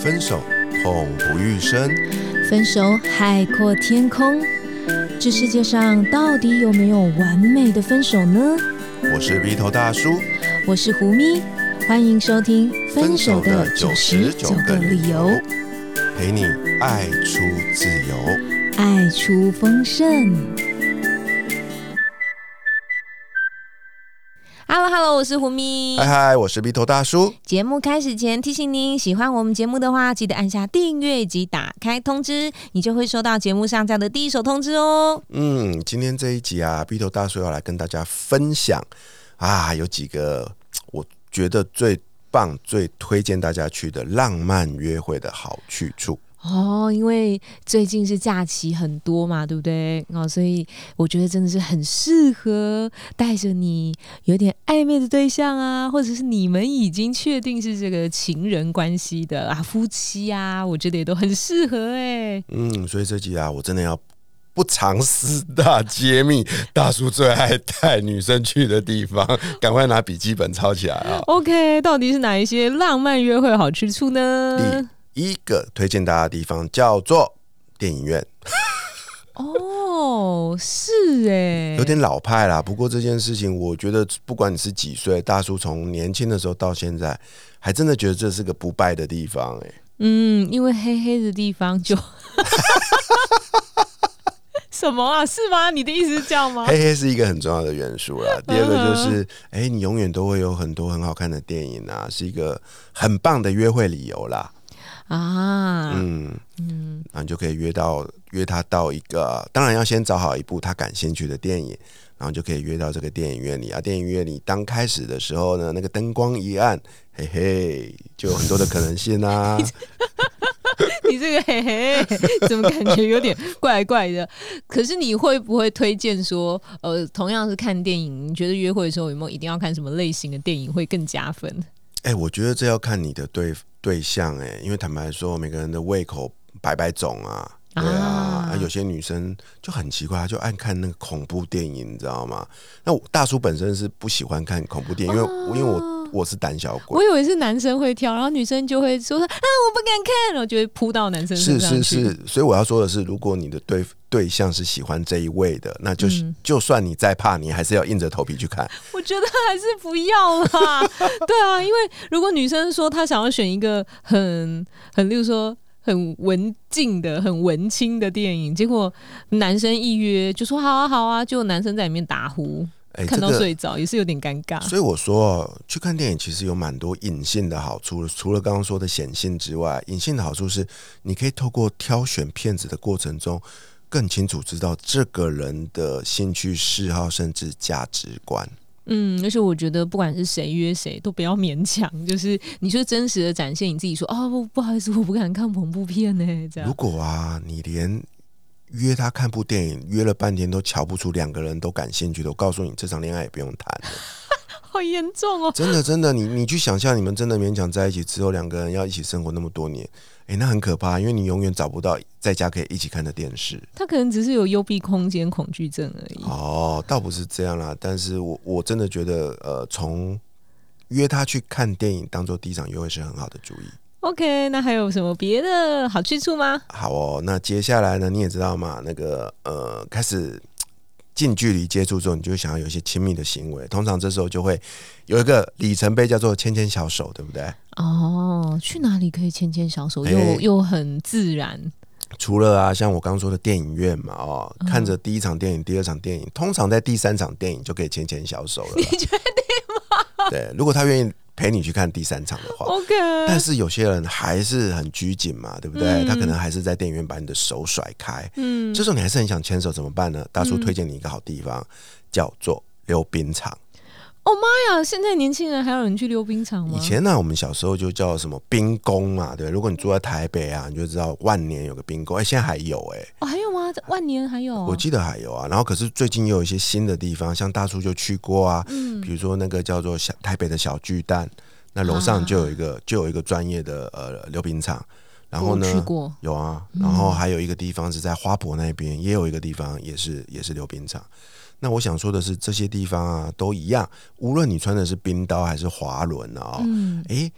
分手痛不欲生，分手海阔天空。这世界上到底有没有完美的分手呢？我是鼻头大叔，我是胡咪，欢迎收听《分手的九十九个理由》，陪你爱出自由，爱出丰盛。Hello，Hello，我是胡咪。嗨嗨，我是鼻头大叔。节目开始前提醒您，喜欢我们节目的话，记得按下订阅及打开通知，你就会收到节目上架的第一手通知哦。嗯，今天这一集啊，鼻头大叔要来跟大家分享啊，有几个我觉得最棒、最推荐大家去的浪漫约会的好去处。哦，因为最近是假期很多嘛，对不对？哦，所以我觉得真的是很适合带着你有点暧昧的对象啊，或者是你们已经确定是这个情人关系的啊，夫妻啊，我觉得也都很适合哎。嗯，所以这集啊，我真的要不藏私大揭秘大叔最爱带女生去的地方，赶快拿笔记本抄起来啊。OK，到底是哪一些浪漫约会好去处呢？一个推荐大家的地方叫做电影院。哦，是哎，有点老派啦。不过这件事情，我觉得不管你是几岁，大叔从年轻的时候到现在，还真的觉得这是个不败的地方哎。嗯，因为黑黑的地方就 什么啊？是吗？你的意思是这样吗？黑黑是一个很重要的元素啦。第二个就是，哎，你永远都会有很多很好看的电影啊，是一个很棒的约会理由啦。啊，嗯嗯，然后就可以约到约他到一个，当然要先找好一部他感兴趣的电影，然后就可以约到这个电影院里啊。电影院里刚开始的时候呢，那个灯光一暗，嘿嘿，就有很多的可能性啊。你这个嘿嘿，怎么感觉有点怪怪的？可是你会不会推荐说，呃，同样是看电影，你觉得约会的时候有没有一定要看什么类型的电影会更加分？哎，我觉得这要看你的对对象哎，因为坦白说，每个人的胃口百百种啊，对啊，有些女生就很奇怪，她就爱看那个恐怖电影，你知道吗？那大叔本身是不喜欢看恐怖电影，因为因为我。我是胆小鬼，我以为是男生会跳，然后女生就会说啊，我不敢看，然后就会扑到男生身上。是是是，所以我要说的是，如果你的对对象是喜欢这一位的，那就是就算你再怕，你还是要硬着头皮去看。我觉得还是不要啦。对啊，因为如果女生说她想要选一个很很，例如说很文静的、很文青的电影，结果男生一约就说好啊好啊，就男生在里面打呼。看到睡着也是有点尴尬，所以我说去看电影其实有蛮多隐性的好处，除了刚刚说的显性之外，隐性的好处是你可以透过挑选片子的过程中，更清楚知道这个人的兴趣嗜好甚至价值观。嗯，而且我觉得不管是谁约谁都不要勉强，就是你说真实的展现你自己，说哦不不好意思，我不敢看恐怖片呢。这样如果啊，你连。约他看部电影，约了半天都瞧不出两个人都感兴趣的。我告诉你，这场恋爱也不用谈了，好严重哦！真的，真的，你你去想象，你们真的勉强在一起之后，两个人要一起生活那么多年，哎，那很可怕，因为你永远找不到在家可以一起看的电视。他可能只是有幽闭空间恐惧症而已。哦，倒不是这样啦，但是我我真的觉得，呃，从约他去看电影当做第一场约会是很好的主意。OK，那还有什么别的好去处吗？好哦，那接下来呢？你也知道嘛，那个呃，开始近距离接触之后，你就想要有一些亲密的行为。通常这时候就会有一个里程碑，叫做牵牵小手，对不对？哦，去哪里可以牵牵小手，又又很自然？除了啊，像我刚刚说的电影院嘛，哦，看着第一场电影、第二场电影，通常在第三场电影就可以牵牵小手了。你确定吗？对，如果他愿意。陪你去看第三场的话，OK。但是有些人还是很拘谨嘛，对不对？他可能还是在电影院把你的手甩开。嗯，这时候你还是很想牵手，怎么办呢？大叔推荐你一个好地方，叫做溜冰场。哦妈呀！现在年轻人还有人去溜冰场吗？以前呢，我们小时候就叫什么冰宫嘛，对。如果你住在台北啊，你就知道万年有个冰宫。哎，现在还有哎。哦，还有吗？万年还有？我记得还有啊。然后可是最近又有一些新的地方，像大叔就去过啊。嗯。比如说那个叫做小台北的小巨蛋，那楼上就有一个就有一个专业的呃溜冰场。然后呢？去过。有啊。然后还有一个地方是在花博那边，也有一个地方也是也是溜冰场。那我想说的是，这些地方啊都一样，无论你穿的是冰刀还是滑轮啊，哎，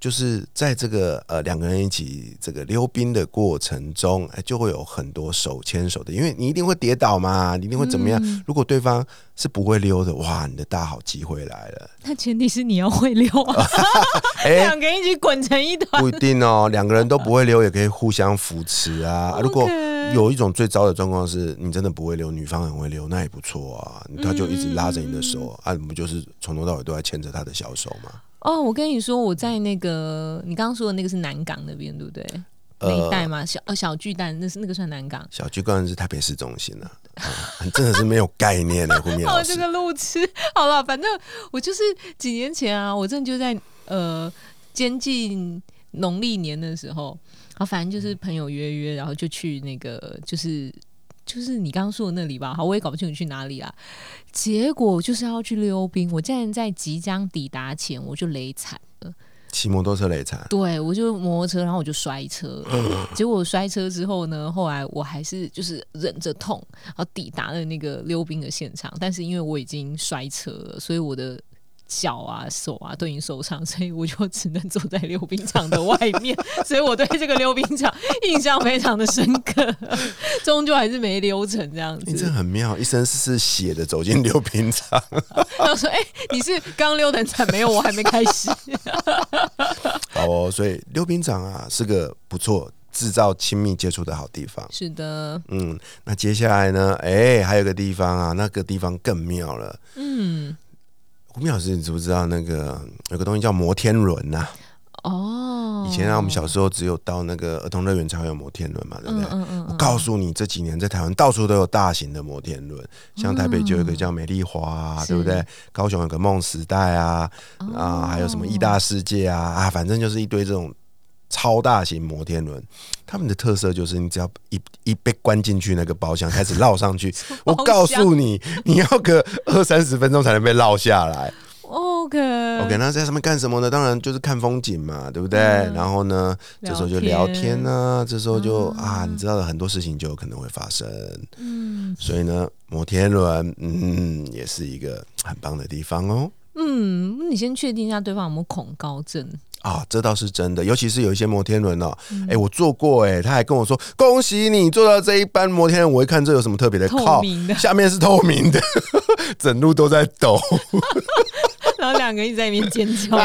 就是在这个呃两个人一起这个溜冰的过程中，哎，就会有很多手牵手的，因为你一定会跌倒嘛，你一定会怎么样？如果对方是不会溜的，哇，你的大好机会来了。那前提是你要会溜啊，两个人一起滚成一团，不一定哦。两个人都不会溜，也可以互相扶持啊。如果有一种最糟的状况是你真的不会溜，女方很会溜，那也不错啊。他就一直拉着你的手，啊，不就是从头到尾都在牵着他的小手吗？哦，我跟你说，我在那个你刚刚说的那个是南港那边，对不对？那一带嘛，小呃小巨蛋，那是那个算南港。小巨蛋是台北市中心啊，真的是没有概念的。胡明老师，这个路痴。好了，反正我就是几年前啊，我真的就在呃接近农历年的时候，啊，反正就是朋友约约，然后就去那个就是。就是你刚刚说的那里吧，好，我也搞不清楚去哪里啊。结果就是要去溜冰，我竟然在即将抵达前我就累惨了。骑摩托车累惨？对，我就摩托车，然后我就摔车。结果摔车之后呢，后来我还是就是忍着痛，然后抵达了那个溜冰的现场。但是因为我已经摔车了，所以我的。脚啊、手啊都已经受伤，所以我就只能坐在溜冰场的外面。所以我对这个溜冰场印象非常的深刻，终究还是没溜成这样子。你这很妙，一身是血的走进溜冰场。他说：“哎，你是刚溜的惨？没有，我还没开始。”好哦，所以溜冰场啊是个不错制造亲密接触的好地方。是的，嗯，那接下来呢？哎，还有个地方啊，那个地方更妙了。嗯。吴老师，你知不知道那个有个东西叫摩天轮呐？哦，以前啊，我们小时候只有到那个儿童乐园才会有摩天轮嘛，对不对？嗯嗯我告诉你，这几年在台湾到处都有大型的摩天轮，像台北就有一个叫美丽华，啊对不对？高雄有个梦时代啊，啊，还有什么意大世界啊，啊，反正就是一堆这种。超大型摩天轮，他们的特色就是你只要一一被关进去那个包厢，开始绕上去，我告诉你，你要个二三十分钟才能被绕下来。OK，OK，那在上面干什么呢？当然就是看风景嘛，对不对？然后呢，这时候就聊天呢，这时候就啊，你知道的很多事情就有可能会发生。嗯，所以呢，摩天轮，嗯，也是一个很棒的地方哦。嗯，你先确定一下对方有没有恐高症。啊，这倒是真的，尤其是有一些摩天轮哦，哎，我坐过，哎，他还跟我说恭喜你坐到这一班摩天轮，我一看这有什么特别的，靠，下面是透明的，整路都在抖，然后两个人在那边尖叫，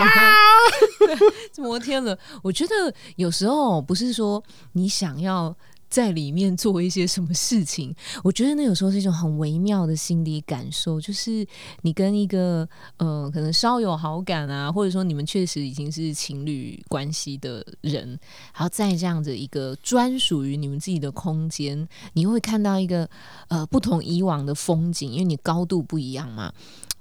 摩天轮，我觉得有时候不是说你想要。在里面做一些什么事情，我觉得那有时候是一种很微妙的心理感受，就是你跟一个呃可能稍有好感啊，或者说你们确实已经是情侣关系的人，然后在这样子一个专属于你们自己的空间，你会看到一个呃不同以往的风景，因为你高度不一样嘛。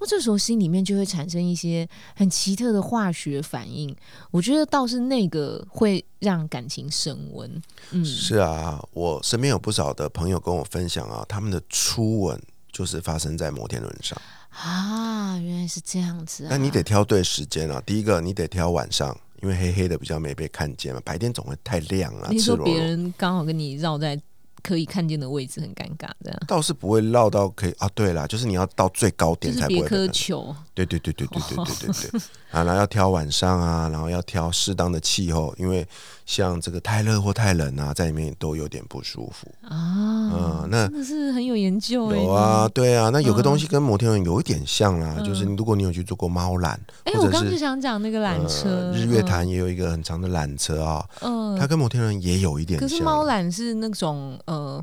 这时候心里面就会产生一些很奇特的化学反应，我觉得倒是那个会让感情升温。嗯，是啊，我身边有不少的朋友跟我分享啊，他们的初吻就是发生在摩天轮上啊，原来是这样子。那你得挑对时间啊，第一个你得挑晚上，因为黑黑的比较没被看见嘛，白天总会太亮了。你说别人刚好跟你绕在。可以看见的位置很尴尬，这样倒是不会绕到可以啊。对啦，就是你要到最高点才不会。别苛求。对对对对对对对对对。啊，然后要挑晚上啊，然后要挑适当的气候，因为像这个太热或太冷啊，在里面都有点不舒服啊。嗯，那真的是很有研究。有啊，对啊，那有个东西跟摩天轮有一点像啦，就是如果你有去做过猫缆，哎，我刚是想讲那个缆车，日月潭也有一个很长的缆车啊，嗯，它跟摩天轮也有一点。可是猫缆是那种呃。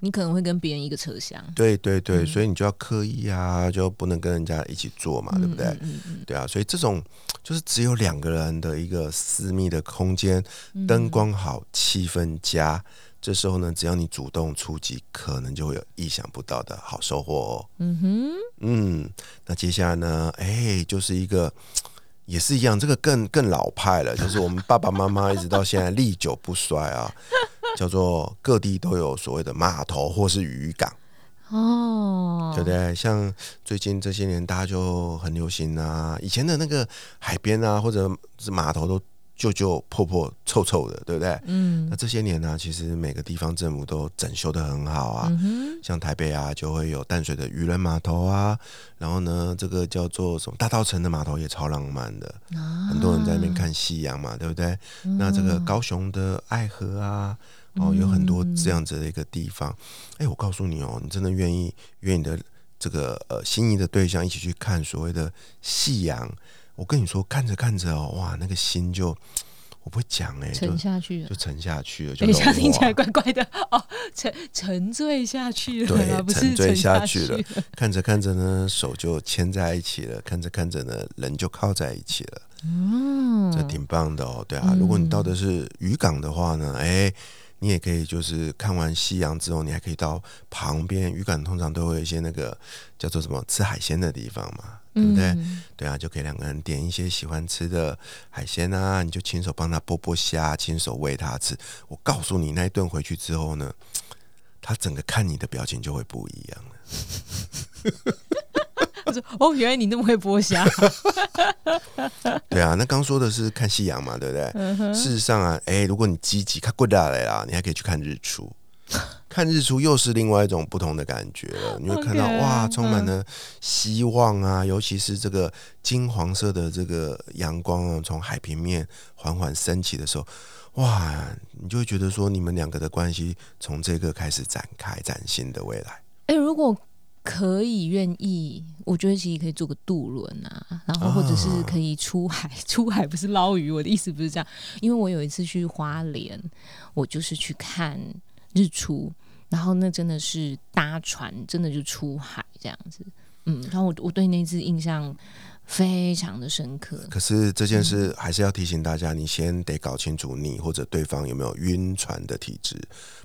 你可能会跟别人一个车厢，对对对，所以你就要刻意啊，就不能跟人家一起坐嘛，对不对？对啊，所以这种就是只有两个人的一个私密的空间，灯光好，气氛佳，这时候呢，只要你主动出击，可能就会有意想不到的好收获哦。嗯哼，嗯，那接下来呢，哎，就是一个也是一样，这个更更老派了，就是我们爸爸妈妈一直到现在历久不衰啊。叫做各地都有所谓的码头或是渔港哦，对不对？像最近这些年，大家就很流行啊，以前的那个海边啊，或者是码头都旧旧破破臭臭的，对不对？嗯，那这些年呢，其实每个地方政府都整修的很好啊。像台北啊，就会有淡水的渔人码头啊，然后呢，这个叫做什么大道城的码头也超浪漫的，很多人在那边看夕阳嘛，对不对？那这个高雄的爱河啊，哦，有很多这样子的一个地方。哎，我告诉你哦，你真的愿意约你的这个呃心仪的对象一起去看所谓的夕阳？我跟你说，看着看着哦，哇，那个心就我不会讲哎，沉下去了，就沉下去了。等一下听起来怪怪的哦，沉沉醉下去了，对，沉醉下去了。看着看着呢，手就牵在一起了；看着看着呢，人就靠在一起了。嗯，这挺棒的哦。对啊，如果你到的是渔港的话呢，哎。你也可以，就是看完夕阳之后，你还可以到旁边渔港，通常都会有一些那个叫做什么吃海鲜的地方嘛，对不对？对啊，就可以两个人点一些喜欢吃的海鲜啊，你就亲手帮他剥剥虾，亲手喂他吃。我告诉你，那一顿回去之后呢，他整个看你的表情就会不一样了。说哦，原来你那么会剥虾。对啊，那刚说的是看夕阳嘛，对不对？事实上啊，哎，如果你积极看过来啦，你还可以去看日出。看日出又是另外一种不同的感觉了。你会看到哇，充满了希望啊，尤其是这个金黄色的这个阳光啊，从海平面缓缓升起的时候，哇，你就会觉得说，你们两个的关系从这个开始展开崭新的未来。哎，如果。可以愿意，我觉得其实可以做个渡轮啊，然后或者是可以出海，出海不是捞鱼，我的意思不是这样，因为我有一次去花莲，我就是去看日出，然后那真的是搭船，真的就出海这样子，嗯，然后我我对那次印象。非常的深刻，可是这件事还是要提醒大家，你先得搞清楚你或者对方有没有晕船的体质，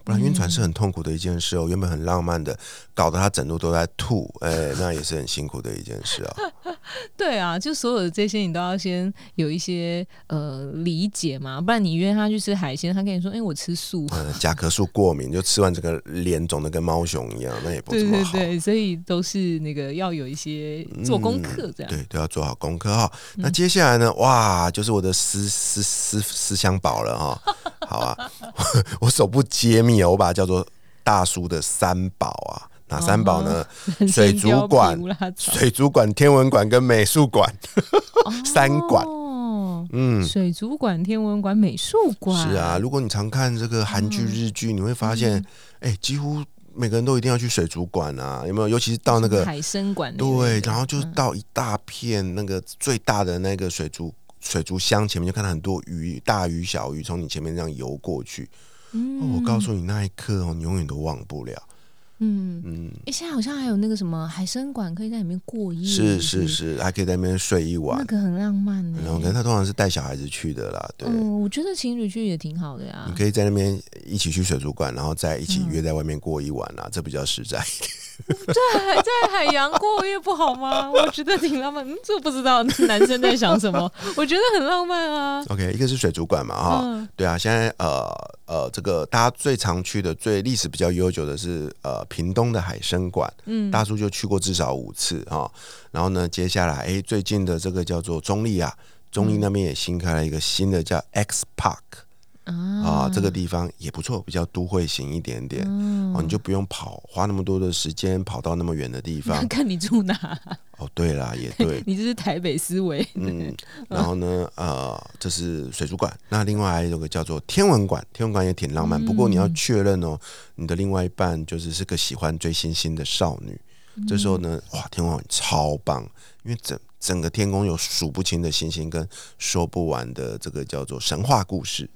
不然晕船是很痛苦的一件事哦。原本很浪漫的，搞得他整路都在吐，哎，那也是很辛苦的一件事啊。对啊，就所有的这些你都要先有一些呃理解嘛，不然你约他去吃海鲜，他跟你说，哎，我吃素，甲壳素过敏，就吃完这个脸肿的跟猫熊一样，那也不对对对，所以都是那个要有一些做功课这样，对，都要。做好功课哈，那接下来呢？哇，就是我的思思思思乡宝了哈。好啊，我手不揭秘啊，我把它叫做大叔的三宝啊。哪三宝呢？水族馆、水族馆、天文馆跟美术馆，三馆。嗯，水族馆、天文馆、美术馆。是啊，如果你常看这个韩剧、日剧，你会发现，哎，几乎。每个人都一定要去水族馆啊，有没有？尤其是到那个海参馆，对，然后就到一大片那个最大的那个水族水族箱前面，就看到很多鱼，大鱼小鱼从你前面这样游过去。嗯，我告诉你，那一刻哦，你永远都忘不了。嗯嗯，哎，现在好像还有那个什么海参馆，可以在里面过夜，是是是，还可以在那边睡一晚，那个很浪漫呢。可能他通常是带小孩子去的啦，对。嗯，我觉得情侣去也挺好的呀。你可以在那边一起去水族馆，然后再一起约在外面过一晚啊，这比较实在一点。在在海洋过夜不好吗？我觉得挺浪漫。嗯，这不知道男生在想什么？我觉得很浪漫啊。OK，一个是水族馆嘛，哈，对啊。现在呃呃，这个大家最常去的、最历史比较悠久的是呃屏东的海参馆。嗯，大叔就去过至少五次啊。然后呢，接下来哎，最近的这个叫做中立啊，中立那边也新开了一个新的叫 X Park。啊，这个地方也不错，比较都会型一点点，哦，你就不用跑，花那么多的时间跑到那么远的地方。看你住哪？哦，对啦，也 对，你这是台北思维。嗯，然后呢，呃，这是水族馆，那另外还有个叫做天文馆，天文馆也挺浪漫。不过你要确认哦，你的另外一半就是是个喜欢追星星的少女。这时候呢，哇，天文馆超棒，因为整整个天空有数不清的星星跟说不完的这个叫做神话故事。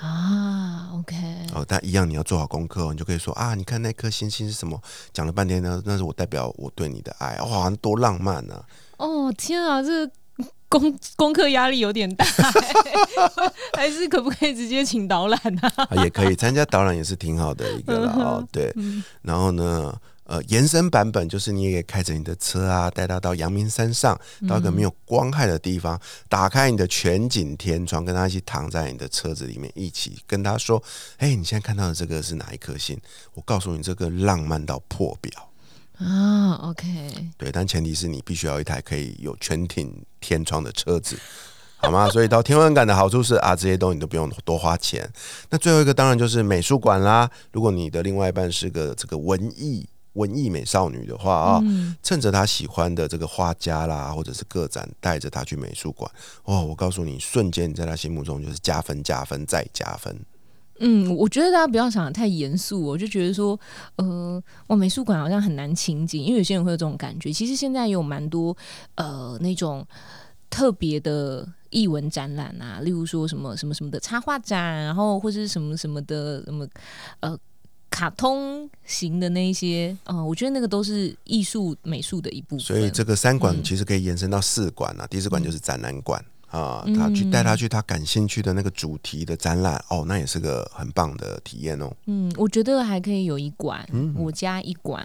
啊，OK，哦，但一样你要做好功课，哦你就可以说啊，你看那颗星星是什么？讲了半天呢，那是我代表我对你的爱，哇，多浪漫呢！哦，天啊，这功功课压力有点大，还是可不可以直接请导览啊？也可以参加导览，也是挺好的一个了哦。对，然后呢？呃，延伸版本就是你也可以开着你的车啊，带他到阳明山上，到一个没有光害的地方，打开你的全景天窗，跟他一起躺在你的车子里面，一起跟他说：“哎，你现在看到的这个是哪一颗星？我告诉你，这个浪漫到破表啊。” OK，对，但前提是你必须要一台可以有全景天窗的车子。好吗？所以到天文馆的好处是啊，这些东西你都不用多花钱。那最后一个当然就是美术馆啦。如果你的另外一半是个这个文艺文艺美少女的话啊，趁着她喜欢的这个画家啦，或者是个展，带着她去美术馆哦，我告诉你，瞬间你在她心目中就是加分、加分再加分。嗯，我觉得大家不要想的太严肃，我就觉得说，呃，哇，美术馆好像很难亲近，因为有些人会有这种感觉。其实现在有蛮多呃那种特别的艺文展览啊，例如说什么什么什么的插画展，然后或者是什么什么的什么呃卡通型的那一些，嗯，我觉得那个都是艺术美术的一部分。所以这个三馆其实可以延伸到四馆啊，第四馆就是展览馆。啊，他去带他去他感兴趣的那个主题的展览哦，那也是个很棒的体验哦。嗯，我觉得还可以有一馆，我家一馆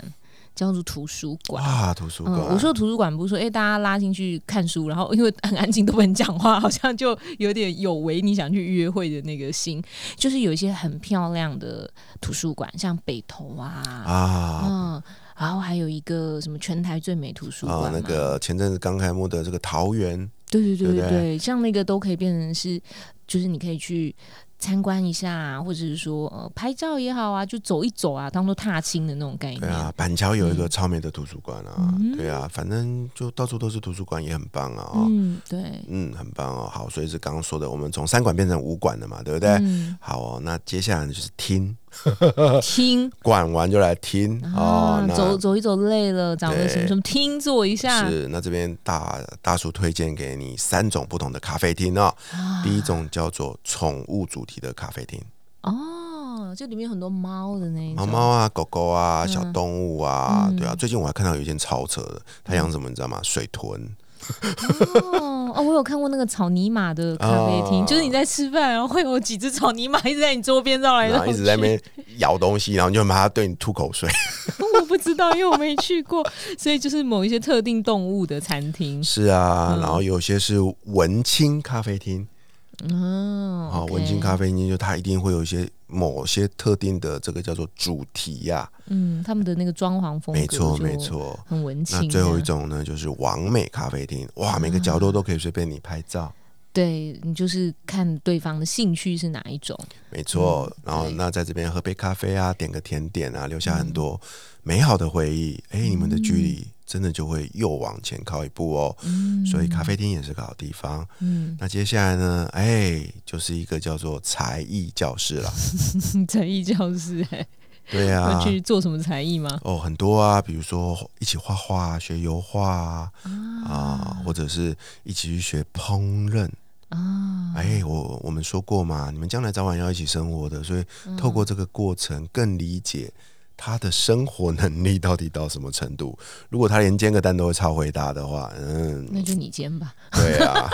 叫做图书馆啊，图书馆。我说图书馆不是说哎，大家拉进去看书，然后 因为很安静都不能讲话，好像就有点有违你想去约会的那个心。就是有一些很漂亮的图书馆，像北投啊啊，嗯，然后还有一个什么全台最美图书馆，那个前阵子刚开幕的这个桃园。对对对对对，像那个都可以变成是，就是你可以去参观一下，或者是说呃拍照也好啊，就走一走啊，当做踏青的那种概念。对啊，板桥有一个超美的图书馆啊，对啊，反正就到处都是图书馆，也很棒啊。嗯，对，嗯，很棒哦。好，所以是刚刚说的，我们从三馆变成五馆了嘛，对不对？好哦，那接下来就是听。听，管完就来听哦。走走一走累了，找个什么什么听坐一下。是，那这边大大叔推荐给你三种不同的咖啡厅哦。第一种叫做宠物主题的咖啡厅。哦，这里面很多猫的那猫猫啊，狗狗啊，小动物啊，对啊。最近我还看到有一件超车的，他养什么你知道吗？水豚。哦哦，我有看过那个草泥马的咖啡厅，就是你在吃饭，然后会有几只草泥马一直在你桌边绕来绕去，一直在那边 咬东西，然后就怕它对你吐口水。我不知道，因为我没去过，所以就是某一些特定动物的餐厅。是啊，然后有些是文青咖啡厅。嗯，好，文青咖啡厅就它一定会有一些某些特定的这个叫做主题呀。嗯，他们的那个装潢风格，没错没错，很文青。那最后一种呢，就是完美咖啡厅，哇，每个角落都可以随便你拍照。对你就是看对方的兴趣是哪一种，没错。然后那在这边喝杯咖啡啊，点个甜点啊，留下很多美好的回忆。哎，你们的距离真的就会又往前靠一步哦。嗯，所以咖啡厅也是个好地方。嗯，那接下来呢？哎，就是一个叫做才艺教室了。才艺教室，哎，对呀，去做什么才艺吗？哦，很多啊，比如说一起画画、学油画啊，啊，或者是一起去学烹饪。啊，哎，我我们说过嘛，你们将来早晚要一起生活的，所以透过这个过程，更理解他的生活能力到底到什么程度。如果他连煎个蛋都会超回答的话，嗯，那就你煎吧。对啊。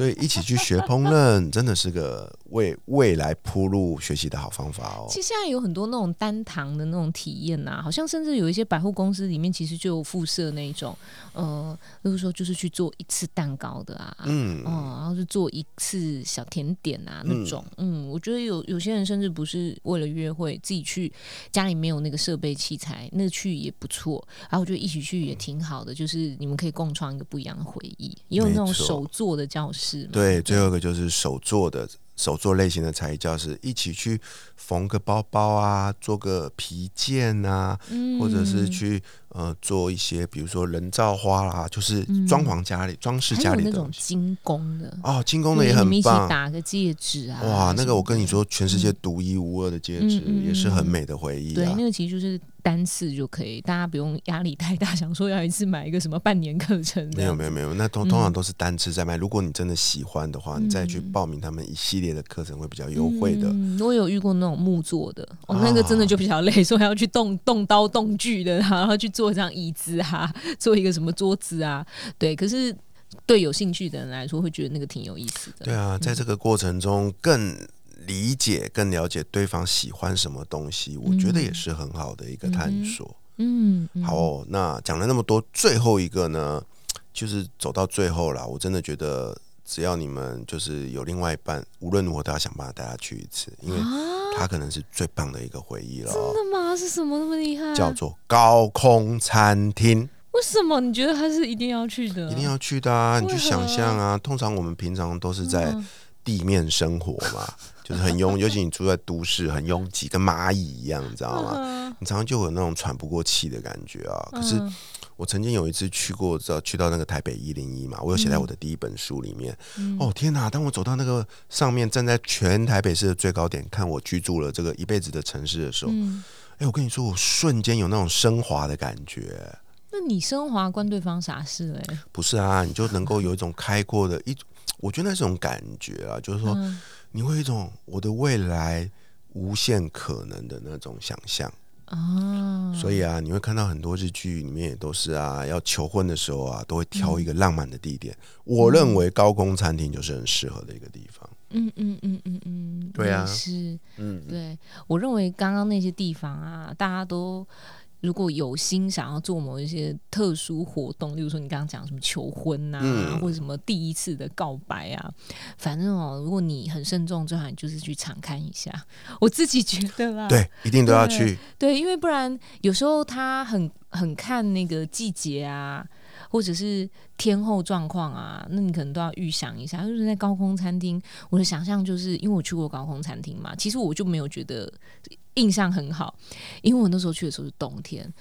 所以一起去学烹饪，真的是个为未来铺路学习的好方法哦。其实现在有很多那种单堂的那种体验呐，好像甚至有一些百货公司里面其实就有附设那一种，呃，例如说就是去做一次蛋糕的啊，嗯，哦，然后是做一次小甜点啊那种，嗯，我觉得有有些人甚至不是为了约会，自己去家里没有那个设备器材，那去也不错。然后我觉得一起去也挺好的，就是你们可以共创一个不一样的回忆，也有那种手做的教室。对，最后一个就是手做的手作类型的才艺教室，一起去缝个包包啊，做个皮件啊，或者是去呃做一些，比如说人造花啦，就是装潢家里、装饰家里的那种精工的哦，精工的也很棒，打个戒指啊，哇，那个我跟你说，全世界独一无二的戒指，也是很美的回忆。对，那个其实就是。单次就可以，大家不用压力太大，想说要一次买一个什么半年课程。没有没有没有，那通通常都是单次在卖。如果你真的喜欢的话，你再去报名他们一系列的课程会比较优惠的。我有遇过那种木做的，哦，那个真的就比较累，说还要去动动刀动锯的，然后去做一张椅子啊，做一个什么桌子啊，对。可是对有兴趣的人来说，会觉得那个挺有意思的。对啊，在这个过程中更。理解更了解对方喜欢什么东西，我觉得也是很好的一个探索。嗯，好，那讲了那么多，最后一个呢，就是走到最后了。我真的觉得，只要你们就是有另外一半，无论如何都要想办法带他去一次，因为他可能是最棒的一个回忆了。真的吗？是什么那么厉害？叫做高空餐厅。为为什么你觉得他是一定要去的？一定要去的啊！你去想象啊，通常我们平常都是在地面生活嘛，就是很拥，尤其你住在都市，很拥挤，跟蚂蚁一样，你知道吗？你常常就有那种喘不过气的感觉啊。可是我曾经有一次去过，知道去到那个台北一零一嘛，我有写在我的第一本书里面。哦天哪！当我走到那个上面，站在全台北市的最高点，看我居住了这个一辈子的城市的时候，哎，我跟你说，我瞬间有那种升华的感觉。那你升华关对方啥事嘞？不是啊，你就能够有一种开阔的一，我觉得那是种感觉啊，就是说你会有一种我的未来无限可能的那种想象哦。所以啊，你会看到很多日剧里面也都是啊，要求婚的时候啊，都会挑一个浪漫的地点。我认为高空餐厅就是很适合的一个地方。嗯嗯嗯嗯嗯，对啊，是，嗯，对我认为刚刚那些地方啊，大家都。如果有心想要做某一些特殊活动，例如说你刚刚讲什么求婚呐，或者什么第一次的告白啊，反正哦，如果你很慎重，最好你就是去常看一下。我自己觉得啦，对，一定都要去。对，因为不然有时候他很很看那个季节啊。或者是天后状况啊，那你可能都要预想一下。就是在高空餐厅，我的想象就是因为我去过高空餐厅嘛，其实我就没有觉得印象很好，因为我那时候去的时候是冬天，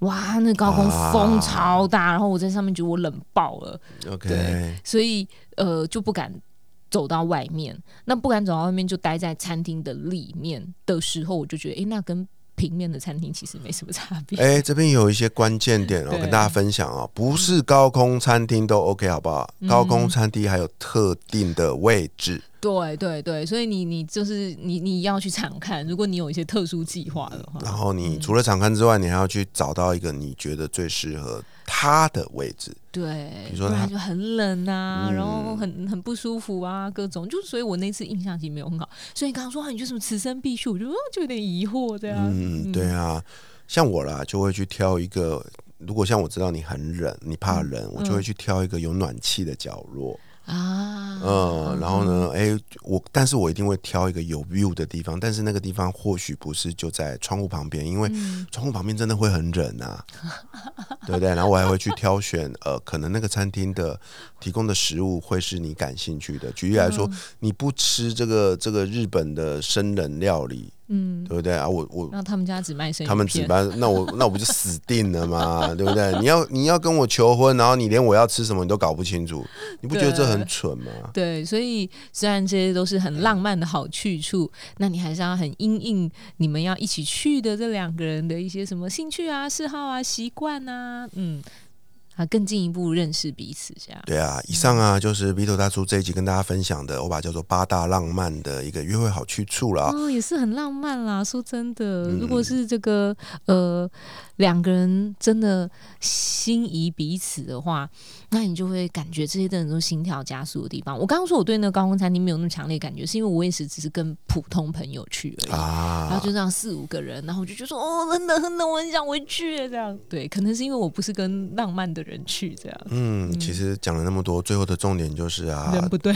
哇，那高空风超大，然后我在上面觉得我冷爆了。OK，所以呃就不敢走到外面，那不敢走到外面就待在餐厅的里面的时候，我就觉得哎，那跟平面的餐厅其实没什么差别。哎，这边有一些关键点哦，跟大家分享哦。不是高空餐厅都 OK 好不好？高空餐厅还有特定的位置。对对对，所以你你就是你你要去常看，如果你有一些特殊计划的话。然后你除了常看之外，你还要去找到一个你觉得最适合他的位置。对，比如说他就很冷啊，然后很很不舒服啊，各种，就所以我那次印象其实没有很好。所以你刚刚说啊你就什么此生必去，我就就有点疑惑这样。嗯，对啊，像我啦，就会去挑一个，如果像我知道你很冷，你怕冷，我就会去挑一个有暖气的角落。啊，嗯，然后呢？哎，我，但是我一定会挑一个有 view 的地方，但是那个地方或许不是就在窗户旁边，因为窗户旁边真的会很冷啊，对不对？然后我还会去挑选，呃，可能那个餐厅的提供的食物会是你感兴趣的。举例来说，你不吃这个这个日本的生冷料理。嗯，对不对啊？我我那他们家只卖生他们只卖 那我那我不就死定了吗？对不对？你要你要跟我求婚，然后你连我要吃什么你都搞不清楚，你不觉得这很蠢吗？对，所以虽然这些都是很浪漫的好去处，那你还是要很因应你们要一起去的这两个人的一些什么兴趣啊、嗜好啊、习惯啊，嗯。啊，更进一步认识彼此，这样对啊。以上啊，就是 V 头大叔这一集跟大家分享的，我把叫做八大浪漫的一个约会好去处了。哦，也是很浪漫啦。说真的，如果是这个呃两个人真的心仪彼此的话，那你就会感觉这些的人都心跳加速的地方。我刚刚说我对那个高空餐厅没有那么强烈感觉，是因为我也是只是跟普通朋友去而已啊。然后就这样四五个人，然后我就觉得说哦，很冷很冷，我很想回去。这样对，可能是因为我不是跟浪漫的。人去这样，嗯，其实讲了那么多，最后的重点就是啊，人不对，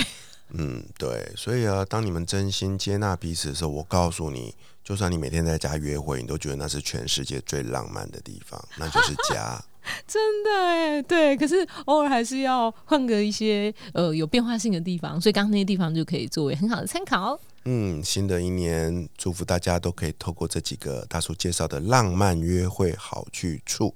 嗯，对，所以啊，当你们真心接纳彼此的时候，我告诉你，就算你每天在家约会，你都觉得那是全世界最浪漫的地方，那就是家，真的哎，对，可是偶尔还是要换个一些呃有变化性的地方，所以刚刚那些地方就可以作为很好的参考。嗯，新的一年，祝福大家都可以透过这几个大叔介绍的浪漫约会好去处，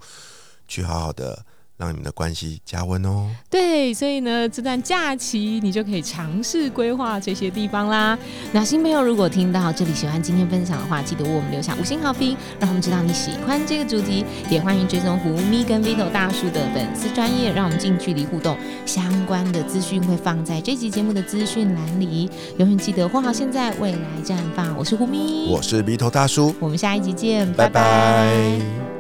去好好的。让你们的关系加温哦。对，所以呢，这段假期你就可以尝试规划这些地方啦。那新朋友如果听到这里喜欢今天分享的话，记得为我们留下五星好评，让我们知道你喜欢这个主题。也欢迎追踪胡咪跟 Vito 大叔的粉丝专业，让我们近距离互动。相关的资讯会放在这集节目的资讯栏里。永远记得活好现在，未来绽放。我是胡咪，我是 Vito 大叔，我们下一集见，拜拜。